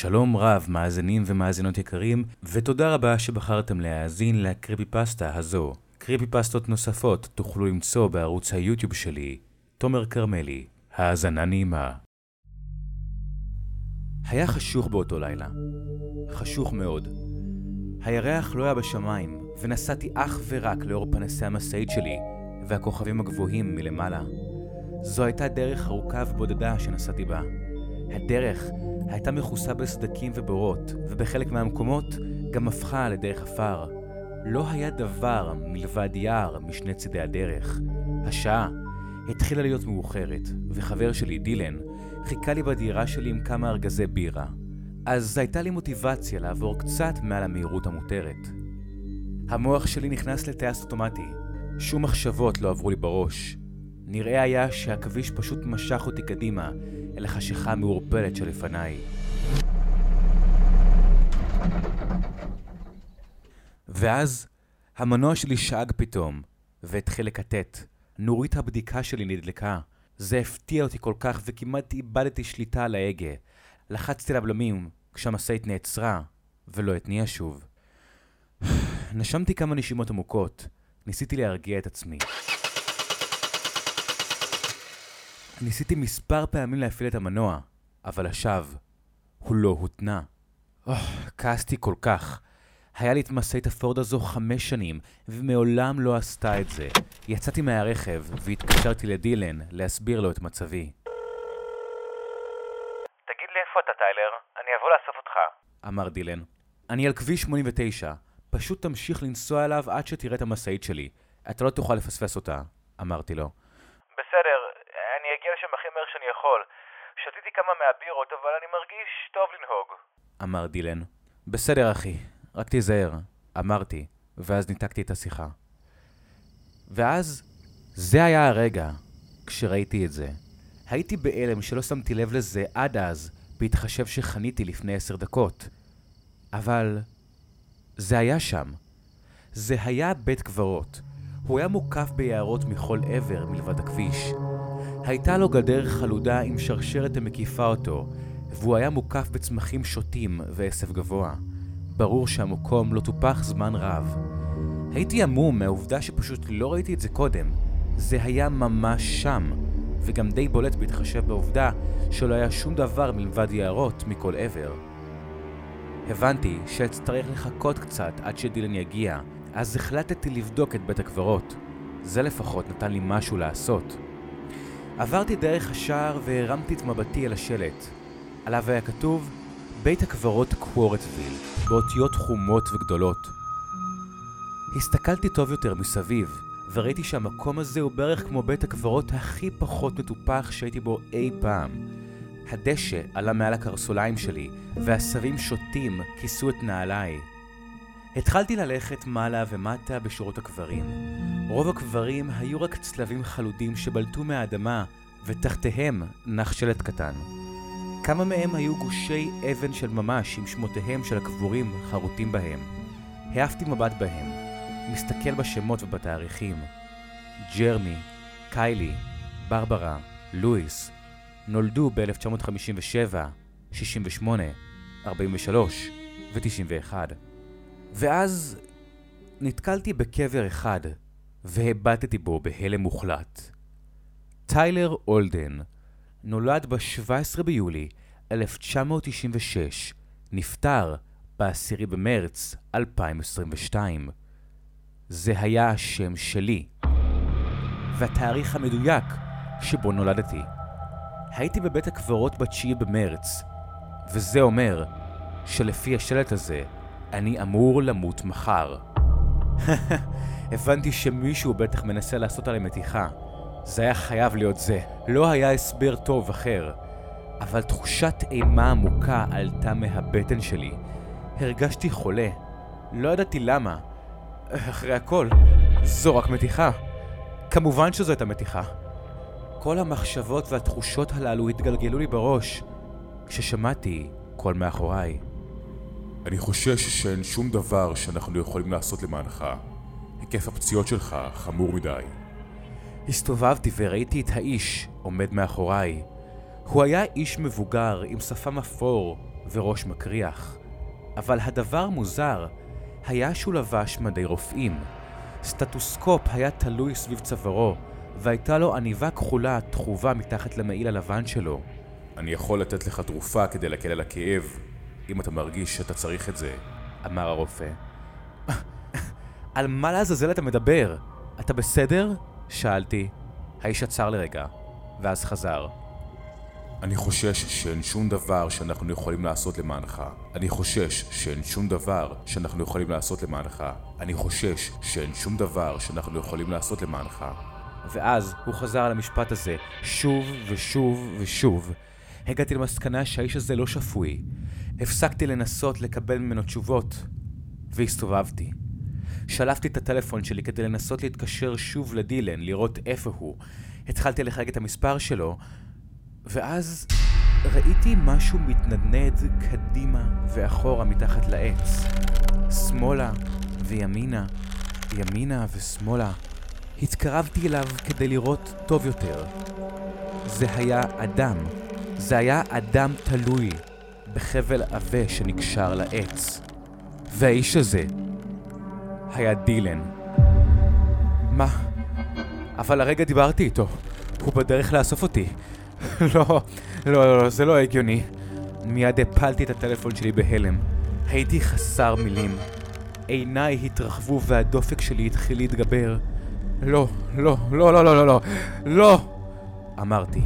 שלום רב, מאזינים ומאזינות יקרים, ותודה רבה שבחרתם להאזין לקריפי פסטה הזו. קריפי פסטות נוספות תוכלו למצוא בערוץ היוטיוב שלי, תומר כרמלי. האזנה נעימה. היה חשוך באותו לילה. חשוך מאוד. הירח לא היה בשמיים, ונסעתי אך ורק לאור פנסי המשאית שלי, והכוכבים הגבוהים מלמעלה. זו הייתה דרך ארוכה ובודדה שנסעתי בה. הדרך הייתה מכוסה בסדקים ובורות, ובחלק מהמקומות גם הפכה לדרך עפר. לא היה דבר מלבד יער משני צידי הדרך. השעה התחילה להיות מאוחרת, וחבר שלי, דילן, חיכה לי בדירה שלי עם כמה ארגזי בירה. אז הייתה לי מוטיבציה לעבור קצת מעל המהירות המותרת. המוח שלי נכנס לטייס אוטומטי. שום מחשבות לא עברו לי בראש. נראה היה שהכביש פשוט משך אותי קדימה אל החשיכה המעורפלת שלפניי. ואז המנוע שלי שאג פתאום, והתחיל לקטט. נורית הבדיקה שלי נדלקה. זה הפתיע אותי כל כך וכמעט איבדתי שליטה על ההגה. לחצתי לבלמים כשהמשאית נעצרה, ולא התניעה שוב. נשמתי כמה נשימות עמוקות, ניסיתי להרגיע את עצמי. ניסיתי מספר פעמים להפעיל את המנוע, אבל לשווא, הוא לא הותנה. Oh, כעסתי כל כך. היה לי את משאית הפורד הזו חמש שנים, ומעולם לא עשתה את זה. יצאתי מהרכב, והתקשרתי לדילן להסביר לו את מצבי. תגיד לי איפה אתה, טיילר? אני אבוא לאסוף אותך. אמר דילן. אני על כביש 89, פשוט תמשיך לנסוע אליו עד שתראה את המשאית שלי. אתה לא תוכל לפספס אותה, אמרתי לו. בסדר, אגיע לשם הכי מהר שאני יכול. שתיתי כמה מהבירות, אבל אני מרגיש טוב לנהוג. אמר דילן. בסדר, אחי, רק תיזהר, אמרתי, ואז ניתקתי את השיחה. ואז, זה היה הרגע, כשראיתי את זה. הייתי בהלם שלא שמתי לב לזה עד אז, בהתחשב שחניתי לפני עשר דקות. אבל, זה היה שם. זה היה בית קברות. הוא היה מוקף ביערות מכל עבר מלבד הכביש. הייתה לו גדר חלודה עם שרשרת המקיפה אותו, והוא היה מוקף בצמחים שוטים ועשב גבוה. ברור שהמקום לא טופח זמן רב. הייתי עמום מהעובדה שפשוט לא ראיתי את זה קודם. זה היה ממש שם, וגם די בולט בהתחשב בעובדה שלא היה שום דבר מלבד יערות מכל עבר. הבנתי שאצטרך לחכות קצת עד שדילן יגיע, אז החלטתי לבדוק את בית הקברות. זה לפחות נתן לי משהו לעשות. עברתי דרך השער והרמתי את מבטי אל השלט. עליו היה כתוב בית הקברות קוורטוויל, באותיות חומות וגדולות. הסתכלתי טוב יותר מסביב, וראיתי שהמקום הזה הוא בערך כמו בית הקברות הכי פחות מטופח שהייתי בו אי פעם. הדשא עלה מעל הקרסוליים שלי, ועשבים שוטים כיסו את נעליי. התחלתי ללכת מעלה ומטה בשורות הקברים. רוב הקברים היו רק צלבים חלודים שבלטו מהאדמה, ותחתיהם נח שלט קטן. כמה מהם היו גושי אבן של ממש עם שמותיהם של הקבורים חרוטים בהם. העפתי מבט בהם, מסתכל בשמות ובתאריכים. ג'רמי, קיילי, ברברה, לואיס, נולדו ב-1957, 68, 43 ו-91. ואז נתקלתי בקבר אחד, והבטתי בו בהלם מוחלט. טיילר אולדן נולד ב-17 ביולי 1996, נפטר ב-10 במרץ 2022. זה היה השם שלי, והתאריך המדויק שבו נולדתי. הייתי בבית הקברות ב-9 במרץ, וזה אומר שלפי השלט הזה אני אמור למות מחר. הבנתי שמישהו בטח מנסה לעשות עלי מתיחה. זה היה חייב להיות זה. לא היה הסבר טוב אחר. אבל תחושת אימה עמוקה עלתה מהבטן שלי. הרגשתי חולה. לא ידעתי למה. אחרי הכל, זו רק מתיחה. כמובן שזו הייתה מתיחה. כל המחשבות והתחושות הללו התגלגלו לי בראש כששמעתי קול מאחוריי. אני חושש שאין שום דבר שאנחנו יכולים לעשות למענך. היקף הפציעות שלך חמור מדי. הסתובבתי וראיתי את האיש עומד מאחוריי. הוא היה איש מבוגר עם שפם אפור וראש מקריח. אבל הדבר מוזר היה שהוא לבש מדי רופאים. סטטוסקופ היה תלוי סביב צווארו, והייתה לו עניבה כחולה תחובה מתחת למעיל הלבן שלו. אני יכול לתת לך תרופה כדי להקל על הכאב, אם אתה מרגיש שאתה צריך את זה. אמר הרופא. על מה לעזאזל אתה מדבר? אתה בסדר? שאלתי. האיש עצר לרגע, ואז חזר. אני חושש שאין שום דבר שאנחנו יכולים לעשות למענך. אני חושש שאין שום דבר שאנחנו יכולים לעשות למענך. אני חושש שאין שום דבר שאנחנו יכולים לעשות למענך. ואז הוא חזר על המשפט הזה שוב ושוב ושוב. הגעתי למסקנה שהאיש הזה לא שפוי. הפסקתי לנסות לקבל ממנו תשובות, והסתובבתי. שלפתי את הטלפון שלי כדי לנסות להתקשר שוב לדילן, לראות איפה הוא. התחלתי לחלק את המספר שלו, ואז ראיתי משהו מתנדנד קדימה ואחורה מתחת לעץ. שמאלה וימינה, ימינה ושמאלה. התקרבתי אליו כדי לראות טוב יותר. זה היה אדם. זה היה אדם תלוי בחבל עבה שנקשר לעץ. והאיש הזה היה דילן. מה? אבל הרגע דיברתי איתו. הוא בדרך לאסוף אותי. לא, לא, לא, זה לא הגיוני. מיד הפלתי את הטלפון שלי בהלם. הייתי חסר מילים. עיניי התרחבו והדופק שלי התחיל להתגבר. לא, לא, לא, לא, לא, לא, לא, לא! אמרתי.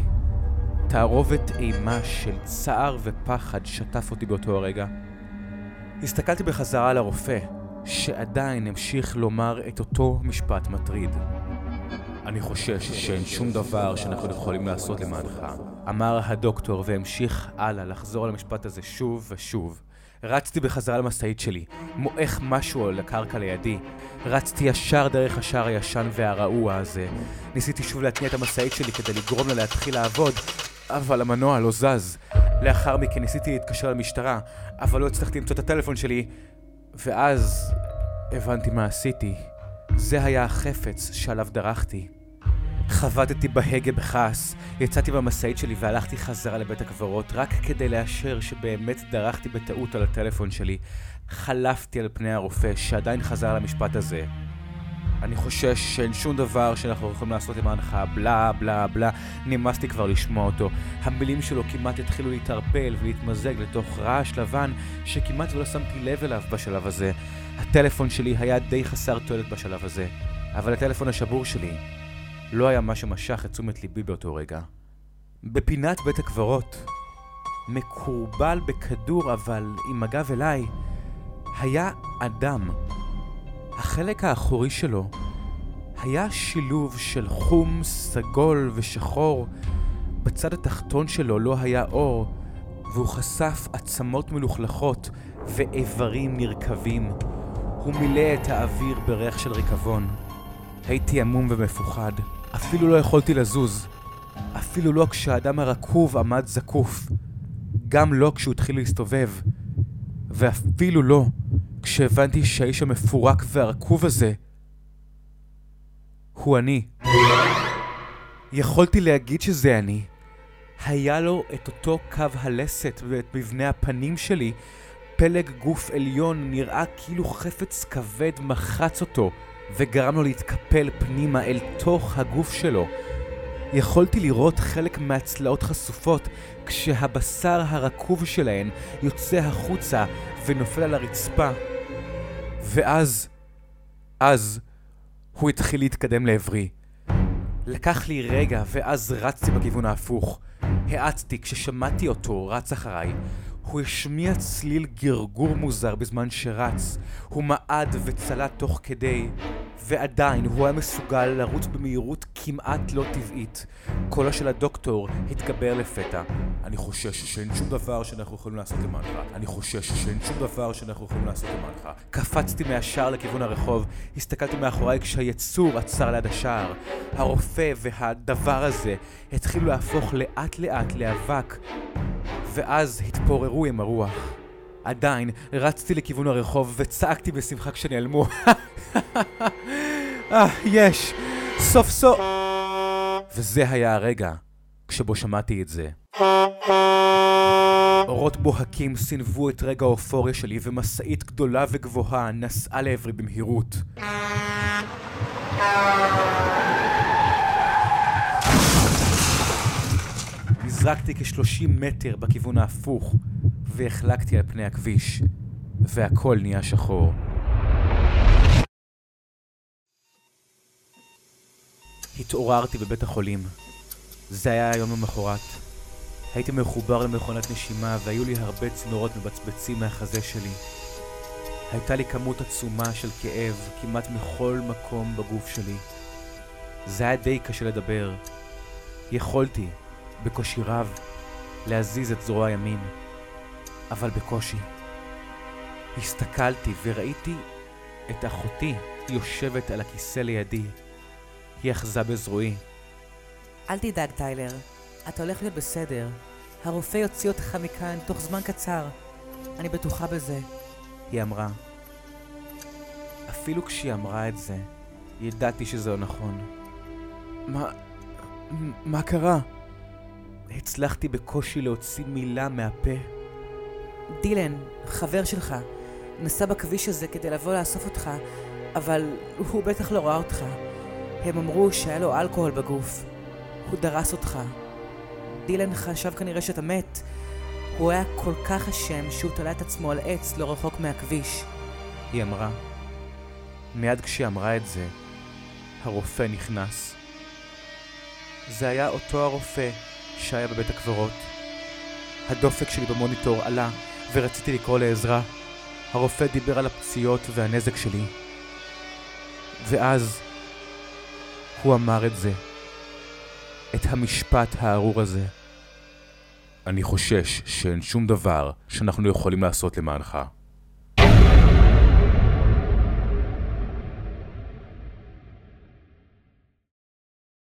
תערובת אימה של צער ופחד שטף אותי באותו הרגע. הסתכלתי בחזרה על הרופא, שעדיין המשיך לומר את אותו משפט מטריד. אני חושש שאין שום דבר שאנחנו יכולים לעשות למענך. אמר הדוקטור והמשיך הלאה לחזור על המשפט הזה שוב ושוב. רצתי בחזרה למשאית שלי, מועך משהו על הקרקע לידי. רצתי ישר דרך השער הישן והרעוע הזה. ניסיתי שוב להתניע את המשאית שלי כדי לגרום לה להתחיל לעבוד, אבל המנוע לא זז. לאחר מכן ניסיתי להתקשר למשטרה, אבל לא הצלחתי למצוא את הטלפון שלי. ואז הבנתי מה עשיתי. זה היה החפץ שעליו דרכתי. חבטתי בהגה בכעס, יצאתי במשאית שלי והלכתי חזרה לבית הקברות רק כדי לאשר שבאמת דרכתי בטעות על הטלפון שלי. חלפתי על פני הרופא שעדיין חזר על המשפט הזה. אני חושש שאין שום דבר שאנחנו יכולים לעשות למענך, בלה בלה בלה, נמאסתי כבר לשמוע אותו. המילים שלו כמעט התחילו להתערפל ולהתמזג לתוך רעש לבן שכמעט ולא שמתי לב אליו בשלב הזה. הטלפון שלי היה די חסר תועלת בשלב הזה, אבל הטלפון השבור שלי לא היה מה שמשך את תשומת ליבי באותו רגע. בפינת בית הקברות, מקורבל בכדור אבל עם הגב אליי, היה אדם. החלק האחורי שלו היה שילוב של חום, סגול ושחור. בצד התחתון שלו לא היה אור, והוא חשף עצמות מלוכלכות ואיברים נרקבים. הוא מילא את האוויר בריח של ריקבון. הייתי עמום ומפוחד. אפילו לא יכולתי לזוז. אפילו לא כשהאדם הרקוב עמד זקוף. גם לא כשהוא התחיל להסתובב. ואפילו לא כשהבנתי שהאיש המפורק והרקוב הזה הוא אני. יכולתי להגיד שזה אני. היה לו את אותו קו הלסת ואת מבנה הפנים שלי. פלג גוף עליון נראה כאילו חפץ כבד מחץ אותו. וגרם לו להתקפל פנימה אל תוך הגוף שלו. יכולתי לראות חלק מהצלעות חשופות כשהבשר הרקוב שלהן יוצא החוצה ונופל על הרצפה. ואז, אז, הוא התחיל להתקדם לעברי. לקח לי רגע ואז רצתי בכיוון ההפוך. האצתי כששמעתי אותו רץ אחריי. הוא השמיע צליל גרגור מוזר בזמן שרץ. הוא מעד וצלט תוך כדי, ועדיין הוא היה מסוגל לרוץ במהירות כמעט לא טבעית. קולו של הדוקטור התגבר לפתע. אני חושש שאין שום דבר שאנחנו יכולים לעשות למענך. אני חושש שאין שום דבר שאנחנו יכולים לעשות למענך. קפצתי מהשער לכיוון הרחוב, הסתכלתי מאחוריי כשהיצור עצר ליד השער. הרופא והדבר הזה התחילו להפוך לאט לאט לאבק, ואז התפוררו עם הרוח. עדיין רצתי לכיוון הרחוב וצעקתי בשמחה כשנעלמו. אה, יש! סוף סוף! וזה היה הרגע כשבו שמעתי את זה. קירות בוהקים סינבו את רגע האופוריה שלי, ומשאית גדולה וגבוהה נסעה לעברי במהירות. נזרקתי כ-30 מטר בכיוון ההפוך, והחלקתי על פני הכביש, והכל נהיה שחור. התעוררתי בבית החולים. זה היה היום למחרת. הייתי מחובר למכונת נשימה והיו לי הרבה צינורות מבצבצים מהחזה שלי. הייתה לי כמות עצומה של כאב כמעט מכל מקום בגוף שלי. זה היה די קשה לדבר. יכולתי, בקושי רב, להזיז את זרוע ימין, אבל בקושי. הסתכלתי וראיתי את אחותי יושבת על הכיסא לידי. היא אחזה בזרועי. אל תדאג, טיילר. אתה הולך להיות בסדר. הרופא יוציא אותך מכאן תוך זמן קצר. אני בטוחה בזה. היא אמרה. אפילו כשהיא אמרה את זה, ידעתי שזה לא נכון. מה... מה קרה? הצלחתי בקושי להוציא מילה מהפה. דילן, חבר שלך, נסע בכביש הזה כדי לבוא לאסוף אותך, אבל הוא בטח לא ראה אותך. הם אמרו שהיה לו אלכוהול בגוף. הוא דרס אותך. דילן חשב כנראה שאתה מת. הוא היה כל כך אשם שהוא תלה את עצמו על עץ לא רחוק מהכביש. היא אמרה. מיד כשהיא אמרה את זה, הרופא נכנס. זה היה אותו הרופא שהיה בבית הקברות. הדופק שלי במוניטור עלה, ורציתי לקרוא לעזרה. הרופא דיבר על הפציעות והנזק שלי. ואז הוא אמר את זה. את המשפט הארור הזה. אני חושש שאין שום דבר שאנחנו יכולים לעשות למענך.